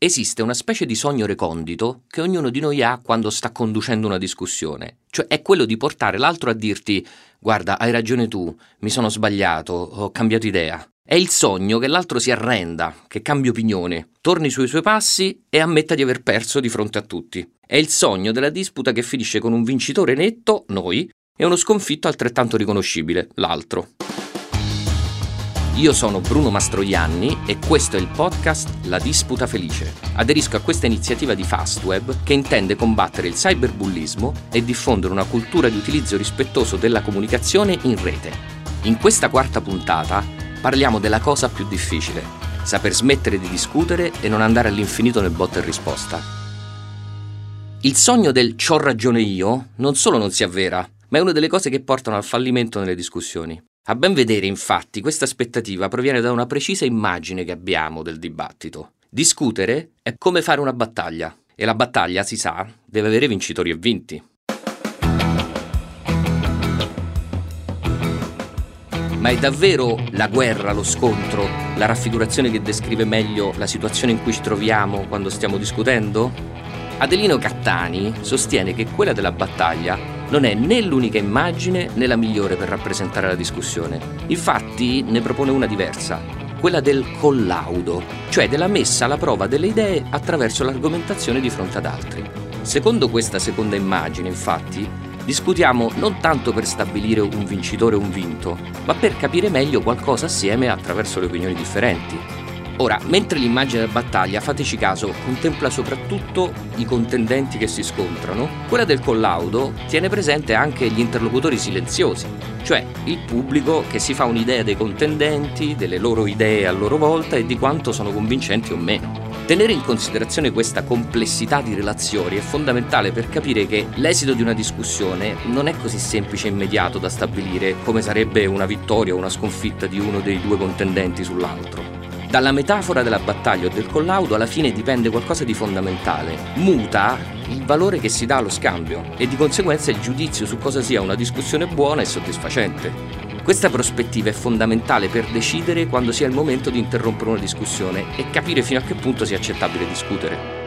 Esiste una specie di sogno recondito che ognuno di noi ha quando sta conducendo una discussione, cioè è quello di portare l'altro a dirti guarda, hai ragione tu, mi sono sbagliato, ho cambiato idea. È il sogno che l'altro si arrenda, che cambi opinione, torni sui suoi passi e ammetta di aver perso di fronte a tutti. È il sogno della disputa che finisce con un vincitore netto, noi, e uno sconfitto altrettanto riconoscibile, l'altro. Io sono Bruno Mastroianni e questo è il podcast La Disputa Felice. Aderisco a questa iniziativa di Fastweb che intende combattere il cyberbullismo e diffondere una cultura di utilizzo rispettoso della comunicazione in rete. In questa quarta puntata parliamo della cosa più difficile, saper smettere di discutere e non andare all'infinito nel botta e risposta. Il sogno del c'ho ragione io non solo non si avvera, ma è una delle cose che portano al fallimento nelle discussioni. A ben vedere, infatti, questa aspettativa proviene da una precisa immagine che abbiamo del dibattito. Discutere è come fare una battaglia, e la battaglia, si sa, deve avere vincitori e vinti. Ma è davvero la guerra, lo scontro, la raffigurazione che descrive meglio la situazione in cui ci troviamo quando stiamo discutendo? Adelino Cattani sostiene che quella della battaglia non è né l'unica immagine né la migliore per rappresentare la discussione. Infatti ne propone una diversa, quella del collaudo, cioè della messa alla prova delle idee attraverso l'argomentazione di fronte ad altri. Secondo questa seconda immagine, infatti, discutiamo non tanto per stabilire un vincitore o un vinto, ma per capire meglio qualcosa assieme attraverso le opinioni differenti. Ora, mentre l'immagine della battaglia, fateci caso, contempla soprattutto i contendenti che si scontrano, quella del collaudo tiene presente anche gli interlocutori silenziosi, cioè il pubblico che si fa un'idea dei contendenti, delle loro idee a loro volta e di quanto sono convincenti o meno. Tenere in considerazione questa complessità di relazioni è fondamentale per capire che l'esito di una discussione non è così semplice e immediato da stabilire come sarebbe una vittoria o una sconfitta di uno dei due contendenti sull'altro. Dalla metafora della battaglia o del collaudo alla fine dipende qualcosa di fondamentale. Muta il valore che si dà allo scambio e di conseguenza il giudizio su cosa sia una discussione buona e soddisfacente. Questa prospettiva è fondamentale per decidere quando sia il momento di interrompere una discussione e capire fino a che punto sia accettabile discutere.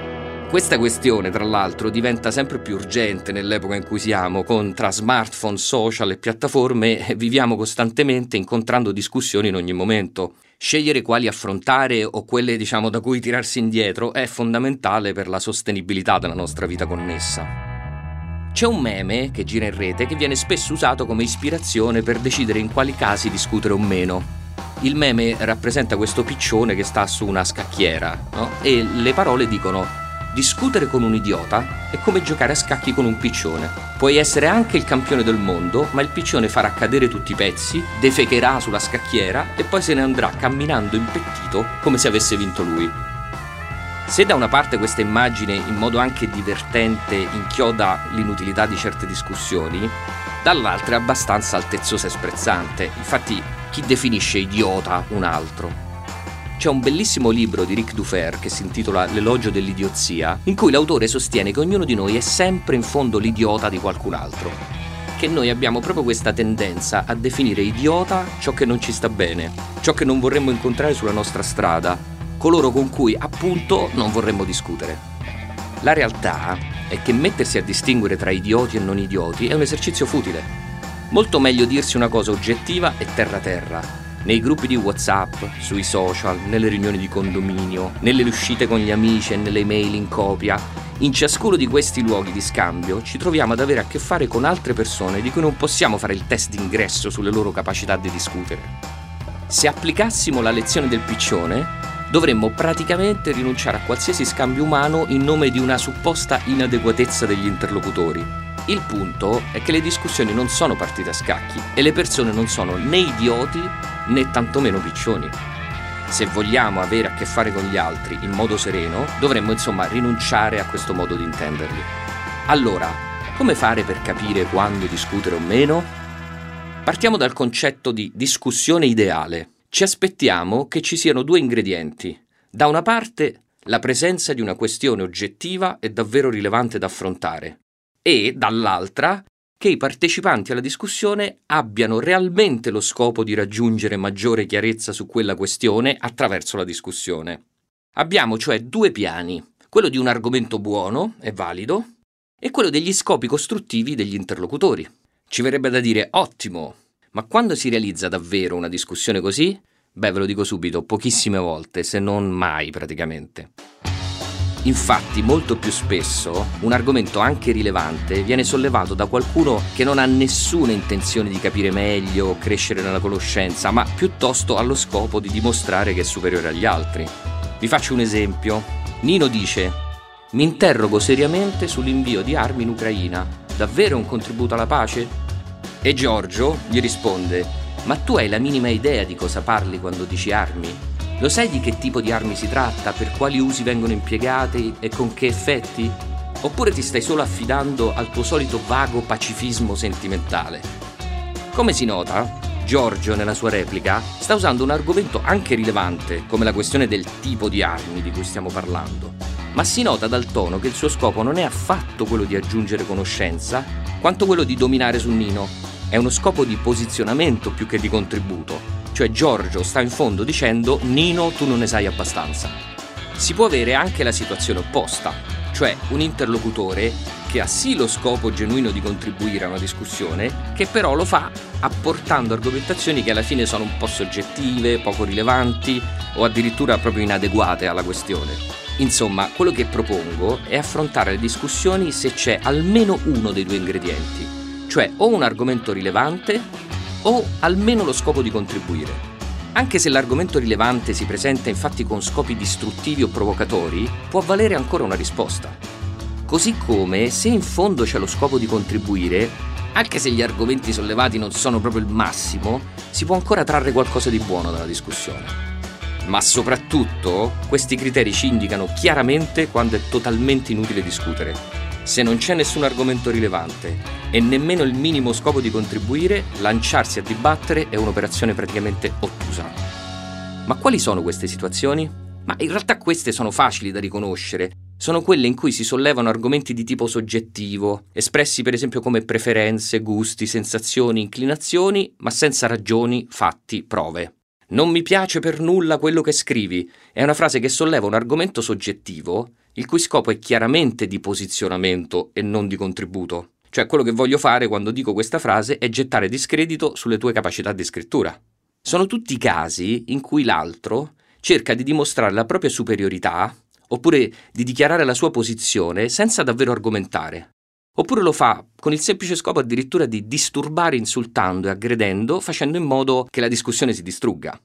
Questa questione, tra l'altro, diventa sempre più urgente nell'epoca in cui siamo, con tra smartphone, social e piattaforme viviamo costantemente incontrando discussioni in ogni momento. Scegliere quali affrontare o quelle diciamo da cui tirarsi indietro è fondamentale per la sostenibilità della nostra vita connessa. C'è un meme che gira in rete che viene spesso usato come ispirazione per decidere in quali casi discutere o meno. Il meme rappresenta questo piccione che sta su una scacchiera no? e le parole dicono Discutere con un idiota è come giocare a scacchi con un piccione. Puoi essere anche il campione del mondo, ma il piccione farà cadere tutti i pezzi, defecherà sulla scacchiera e poi se ne andrà camminando impettito come se avesse vinto lui. Se da una parte questa immagine in modo anche divertente inchioda l'inutilità di certe discussioni, dall'altra è abbastanza altezzosa e sprezzante. Infatti, chi definisce idiota un altro? C'è un bellissimo libro di Ric Dufer che si intitola L'elogio dell'idiozia, in cui l'autore sostiene che ognuno di noi è sempre in fondo l'idiota di qualcun altro. Che noi abbiamo proprio questa tendenza a definire idiota ciò che non ci sta bene, ciò che non vorremmo incontrare sulla nostra strada, coloro con cui appunto non vorremmo discutere. La realtà è che mettersi a distinguere tra idioti e non idioti è un esercizio futile. Molto meglio dirsi una cosa oggettiva e terra-terra, nei gruppi di WhatsApp, sui social, nelle riunioni di condominio, nelle uscite con gli amici e nelle mail in copia. In ciascuno di questi luoghi di scambio ci troviamo ad avere a che fare con altre persone di cui non possiamo fare il test d'ingresso sulle loro capacità di discutere. Se applicassimo la lezione del piccione, dovremmo praticamente rinunciare a qualsiasi scambio umano in nome di una supposta inadeguatezza degli interlocutori. Il punto è che le discussioni non sono partite a scacchi e le persone non sono né idioti né tantomeno piccioni. Se vogliamo avere a che fare con gli altri in modo sereno, dovremmo insomma rinunciare a questo modo di intenderli. Allora, come fare per capire quando discutere o meno? Partiamo dal concetto di discussione ideale. Ci aspettiamo che ci siano due ingredienti. Da una parte la presenza di una questione oggettiva e davvero rilevante da affrontare e dall'altra che i partecipanti alla discussione abbiano realmente lo scopo di raggiungere maggiore chiarezza su quella questione attraverso la discussione. Abbiamo cioè due piani, quello di un argomento buono e valido e quello degli scopi costruttivi degli interlocutori. Ci verrebbe da dire ottimo, ma quando si realizza davvero una discussione così? Beh, ve lo dico subito, pochissime volte, se non mai praticamente. Infatti, molto più spesso un argomento anche rilevante viene sollevato da qualcuno che non ha nessuna intenzione di capire meglio o crescere nella conoscenza, ma piuttosto ha lo scopo di dimostrare che è superiore agli altri. Vi faccio un esempio. Nino dice: Mi interrogo seriamente sull'invio di armi in Ucraina. Davvero un contributo alla pace? E Giorgio gli risponde: Ma tu hai la minima idea di cosa parli quando dici armi? Lo sai di che tipo di armi si tratta, per quali usi vengono impiegate e con che effetti? Oppure ti stai solo affidando al tuo solito vago pacifismo sentimentale? Come si nota, Giorgio nella sua replica sta usando un argomento anche rilevante, come la questione del tipo di armi di cui stiamo parlando, ma si nota dal tono che il suo scopo non è affatto quello di aggiungere conoscenza, quanto quello di dominare su Nino. È uno scopo di posizionamento più che di contributo cioè Giorgio sta in fondo dicendo Nino tu non ne sai abbastanza. Si può avere anche la situazione opposta, cioè un interlocutore che ha sì lo scopo genuino di contribuire a una discussione, che però lo fa apportando argomentazioni che alla fine sono un po' soggettive, poco rilevanti o addirittura proprio inadeguate alla questione. Insomma, quello che propongo è affrontare le discussioni se c'è almeno uno dei due ingredienti, cioè o un argomento rilevante o almeno lo scopo di contribuire. Anche se l'argomento rilevante si presenta infatti con scopi distruttivi o provocatori, può valere ancora una risposta. Così come, se in fondo c'è lo scopo di contribuire, anche se gli argomenti sollevati non sono proprio il massimo, si può ancora trarre qualcosa di buono dalla discussione. Ma soprattutto, questi criteri ci indicano chiaramente quando è totalmente inutile discutere. Se non c'è nessun argomento rilevante e nemmeno il minimo scopo di contribuire, lanciarsi a dibattere è un'operazione praticamente ottusa. Ma quali sono queste situazioni? Ma in realtà queste sono facili da riconoscere. Sono quelle in cui si sollevano argomenti di tipo soggettivo, espressi per esempio come preferenze, gusti, sensazioni, inclinazioni, ma senza ragioni, fatti, prove. Non mi piace per nulla quello che scrivi. È una frase che solleva un argomento soggettivo, il cui scopo è chiaramente di posizionamento e non di contributo. Cioè quello che voglio fare quando dico questa frase è gettare discredito sulle tue capacità di scrittura. Sono tutti casi in cui l'altro cerca di dimostrare la propria superiorità oppure di dichiarare la sua posizione senza davvero argomentare. Oppure lo fa con il semplice scopo addirittura di disturbare insultando e aggredendo, facendo in modo che la discussione si distrugga.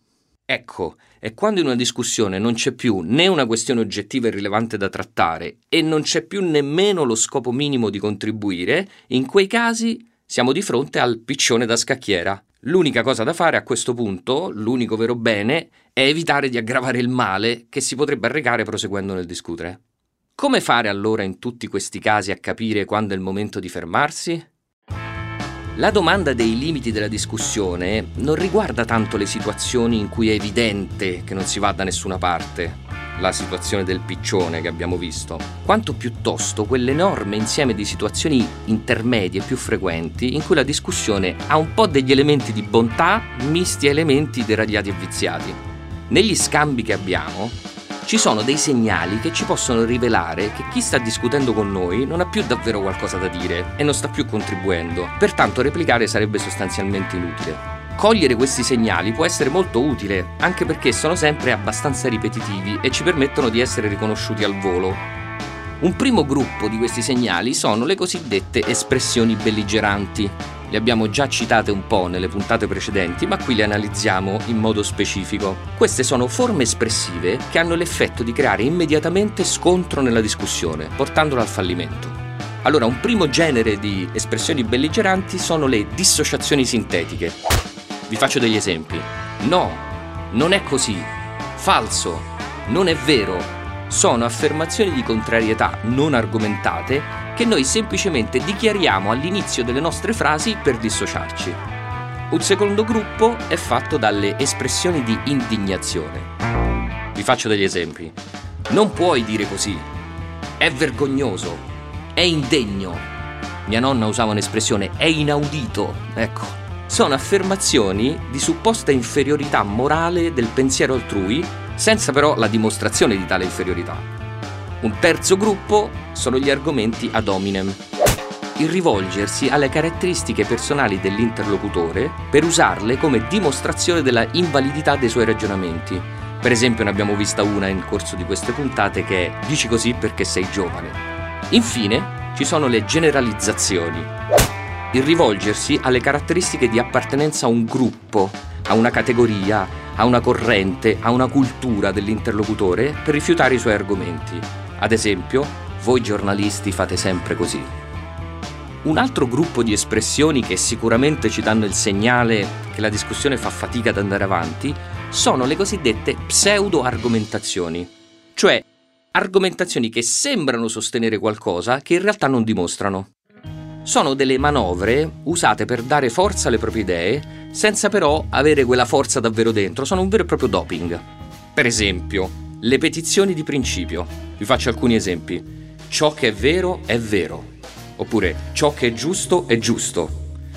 Ecco, è quando in una discussione non c'è più né una questione oggettiva e rilevante da trattare e non c'è più nemmeno lo scopo minimo di contribuire, in quei casi siamo di fronte al piccione da scacchiera. L'unica cosa da fare a questo punto, l'unico vero bene, è evitare di aggravare il male che si potrebbe arrecare proseguendo nel discutere. Come fare allora in tutti questi casi a capire quando è il momento di fermarsi? La domanda dei limiti della discussione non riguarda tanto le situazioni in cui è evidente che non si va da nessuna parte, la situazione del piccione che abbiamo visto, quanto piuttosto quell'enorme insieme di situazioni intermedie più frequenti in cui la discussione ha un po' degli elementi di bontà misti a elementi deradiati e viziati. Negli scambi che abbiamo, ci sono dei segnali che ci possono rivelare che chi sta discutendo con noi non ha più davvero qualcosa da dire e non sta più contribuendo, pertanto replicare sarebbe sostanzialmente inutile. Cogliere questi segnali può essere molto utile, anche perché sono sempre abbastanza ripetitivi e ci permettono di essere riconosciuti al volo. Un primo gruppo di questi segnali sono le cosiddette espressioni belligeranti, le abbiamo già citate un po' nelle puntate precedenti, ma qui le analizziamo in modo specifico. Queste sono forme espressive che hanno l'effetto di creare immediatamente scontro nella discussione, portandola al fallimento. Allora, un primo genere di espressioni belligeranti sono le dissociazioni sintetiche. Vi faccio degli esempi. No, non è così. Falso, non è vero. Sono affermazioni di contrarietà non argomentate che noi semplicemente dichiariamo all'inizio delle nostre frasi per dissociarci. Un secondo gruppo è fatto dalle espressioni di indignazione. Vi faccio degli esempi. Non puoi dire così. È vergognoso. È indegno. Mia nonna usava un'espressione è inaudito. Ecco, sono affermazioni di supposta inferiorità morale del pensiero altrui senza però la dimostrazione di tale inferiorità. Un terzo gruppo sono gli argomenti ad hominem, il rivolgersi alle caratteristiche personali dell'interlocutore per usarle come dimostrazione della invalidità dei suoi ragionamenti. Per esempio ne abbiamo vista una nel corso di queste puntate che è dici così perché sei giovane. Infine ci sono le generalizzazioni. Il rivolgersi alle caratteristiche di appartenenza a un gruppo, a una categoria, a una corrente, a una cultura dell'interlocutore per rifiutare i suoi argomenti. Ad esempio, voi giornalisti fate sempre così. Un altro gruppo di espressioni che sicuramente ci danno il segnale che la discussione fa fatica ad andare avanti sono le cosiddette pseudo-argomentazioni, cioè argomentazioni che sembrano sostenere qualcosa che in realtà non dimostrano. Sono delle manovre usate per dare forza alle proprie idee senza però avere quella forza davvero dentro, sono un vero e proprio doping. Per esempio, le petizioni di principio. Vi faccio alcuni esempi. Ciò che è vero è vero Oppure ciò che è giusto è giusto.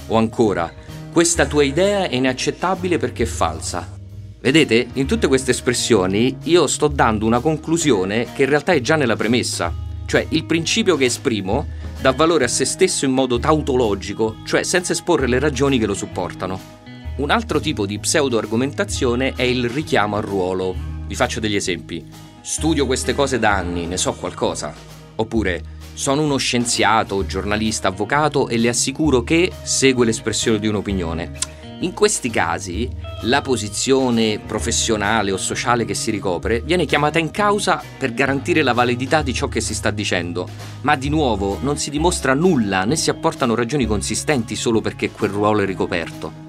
O ancora, questa tua idea è inaccettabile perché è falsa. Vedete, in tutte queste espressioni io sto dando una conclusione che in realtà è già nella premessa, cioè il principio che esprimo dà valore a se stesso in modo tautologico, cioè senza esporre le ragioni che lo supportano. Un altro tipo di pseudo-argomentazione è il richiamo al ruolo. Vi faccio degli esempi. Studio queste cose da anni, ne so qualcosa. Oppure sono uno scienziato, giornalista, avvocato e le assicuro che segue l'espressione di un'opinione. In questi casi la posizione professionale o sociale che si ricopre viene chiamata in causa per garantire la validità di ciò che si sta dicendo, ma di nuovo non si dimostra nulla né si apportano ragioni consistenti solo perché quel ruolo è ricoperto.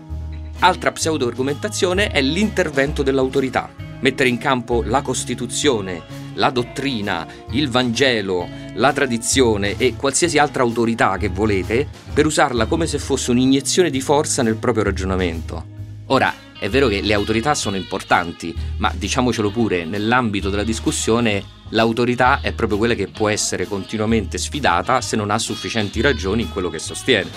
Altra pseudo-argomentazione è l'intervento dell'autorità, mettere in campo la Costituzione, la dottrina, il Vangelo, la tradizione e qualsiasi altra autorità che volete per usarla come se fosse un'iniezione di forza nel proprio ragionamento. Ora, è vero che le autorità sono importanti, ma diciamocelo pure, nell'ambito della discussione l'autorità è proprio quella che può essere continuamente sfidata se non ha sufficienti ragioni in quello che sostiene.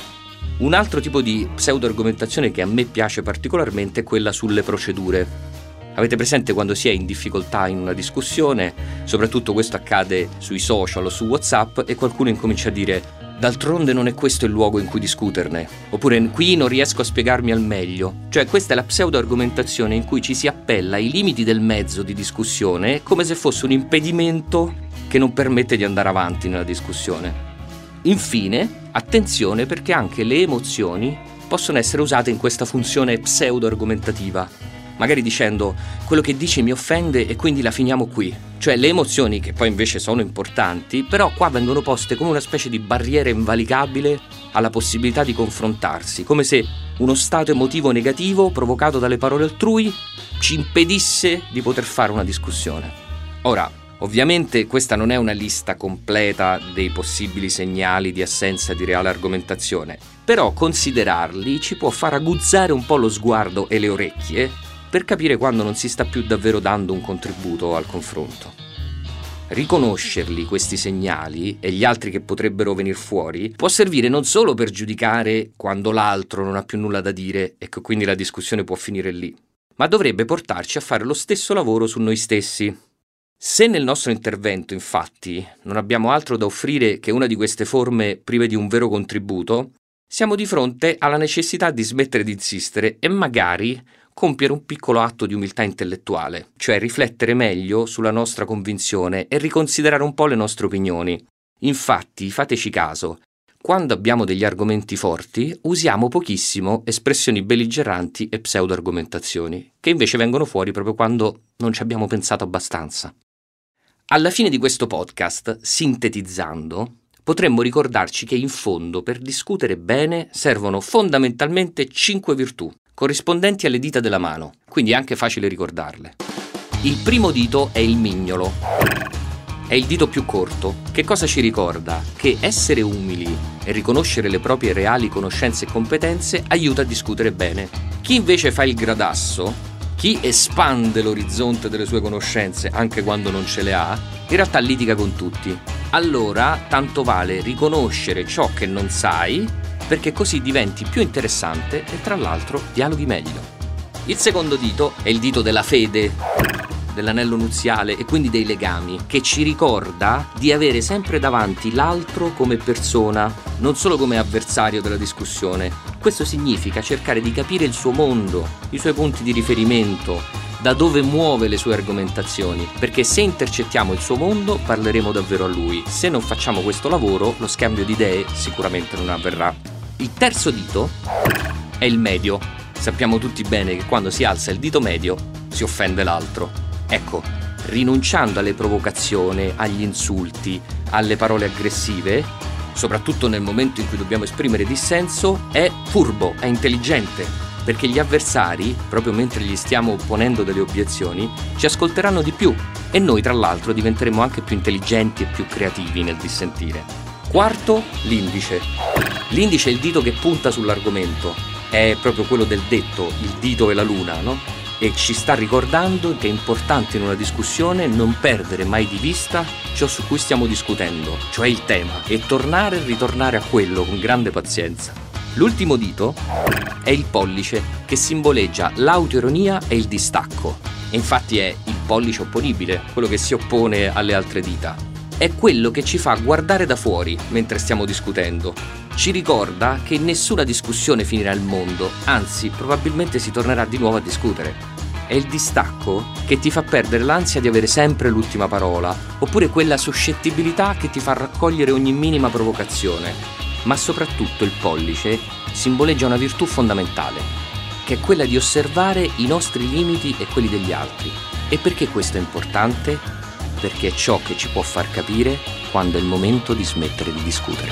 Un altro tipo di pseudo-argomentazione che a me piace particolarmente è quella sulle procedure. Avete presente quando si è in difficoltà in una discussione, soprattutto questo accade sui social o su WhatsApp e qualcuno incomincia a dire D'altronde non è questo il luogo in cui discuterne. Oppure qui non riesco a spiegarmi al meglio. Cioè questa è la pseudo-argomentazione in cui ci si appella ai limiti del mezzo di discussione come se fosse un impedimento che non permette di andare avanti nella discussione. Infine, attenzione perché anche le emozioni possono essere usate in questa funzione pseudo-argomentativa magari dicendo quello che dici mi offende e quindi la finiamo qui. Cioè le emozioni, che poi invece sono importanti, però qua vengono poste come una specie di barriera invalicabile alla possibilità di confrontarsi, come se uno stato emotivo negativo provocato dalle parole altrui ci impedisse di poter fare una discussione. Ora, ovviamente questa non è una lista completa dei possibili segnali di assenza di reale argomentazione, però considerarli ci può far aguzzare un po' lo sguardo e le orecchie per capire quando non si sta più davvero dando un contributo al confronto. Riconoscerli questi segnali e gli altri che potrebbero venire fuori può servire non solo per giudicare quando l'altro non ha più nulla da dire e che quindi la discussione può finire lì, ma dovrebbe portarci a fare lo stesso lavoro su noi stessi. Se nel nostro intervento, infatti, non abbiamo altro da offrire che una di queste forme prive di un vero contributo, siamo di fronte alla necessità di smettere di insistere e magari compiere un piccolo atto di umiltà intellettuale, cioè riflettere meglio sulla nostra convinzione e riconsiderare un po' le nostre opinioni. Infatti, fateci caso, quando abbiamo degli argomenti forti, usiamo pochissimo espressioni belligeranti e pseudo-argomentazioni, che invece vengono fuori proprio quando non ci abbiamo pensato abbastanza. Alla fine di questo podcast, sintetizzando, potremmo ricordarci che in fondo per discutere bene servono fondamentalmente cinque virtù corrispondenti alle dita della mano, quindi è anche facile ricordarle. Il primo dito è il mignolo. È il dito più corto. Che cosa ci ricorda? Che essere umili e riconoscere le proprie reali conoscenze e competenze aiuta a discutere bene. Chi invece fa il gradasso, chi espande l'orizzonte delle sue conoscenze anche quando non ce le ha, in realtà litiga con tutti. Allora, tanto vale riconoscere ciò che non sai perché così diventi più interessante e tra l'altro dialoghi meglio. Il secondo dito è il dito della fede. dell'anello nuziale e quindi dei legami, che ci ricorda di avere sempre davanti l'altro come persona, non solo come avversario della discussione. Questo significa cercare di capire il suo mondo, i suoi punti di riferimento, da dove muove le sue argomentazioni, perché se intercettiamo il suo mondo parleremo davvero a lui. Se non facciamo questo lavoro, lo scambio di idee sicuramente non avverrà. Il terzo dito è il medio. Sappiamo tutti bene che quando si alza il dito medio si offende l'altro. Ecco, rinunciando alle provocazioni, agli insulti, alle parole aggressive, soprattutto nel momento in cui dobbiamo esprimere dissenso, è furbo, è intelligente, perché gli avversari, proprio mentre gli stiamo ponendo delle obiezioni, ci ascolteranno di più e noi tra l'altro diventeremo anche più intelligenti e più creativi nel dissentire. Quarto, l'indice. L'indice è il dito che punta sull'argomento, è proprio quello del detto, il dito e la luna, no? E ci sta ricordando che è importante in una discussione non perdere mai di vista ciò su cui stiamo discutendo, cioè il tema, e tornare e ritornare a quello con grande pazienza. L'ultimo dito è il pollice, che simboleggia l'autoironia e il distacco. E infatti è il pollice opponibile, quello che si oppone alle altre dita. È quello che ci fa guardare da fuori mentre stiamo discutendo. Ci ricorda che nessuna discussione finirà il mondo, anzi probabilmente si tornerà di nuovo a discutere. È il distacco che ti fa perdere l'ansia di avere sempre l'ultima parola, oppure quella suscettibilità che ti fa raccogliere ogni minima provocazione ma soprattutto il pollice simboleggia una virtù fondamentale, che è quella di osservare i nostri limiti e quelli degli altri. E perché questo è importante? Perché è ciò che ci può far capire quando è il momento di smettere di discutere.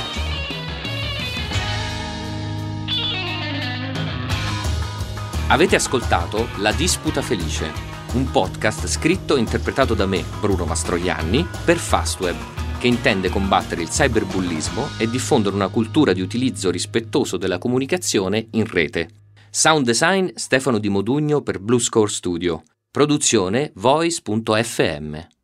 Avete ascoltato La Disputa Felice, un podcast scritto e interpretato da me, Bruno Mastroianni, per Fastweb che intende combattere il cyberbullismo e diffondere una cultura di utilizzo rispettoso della comunicazione in rete. Sound design Stefano Di Modugno per Blue Score Studio. Produzione voice.fm.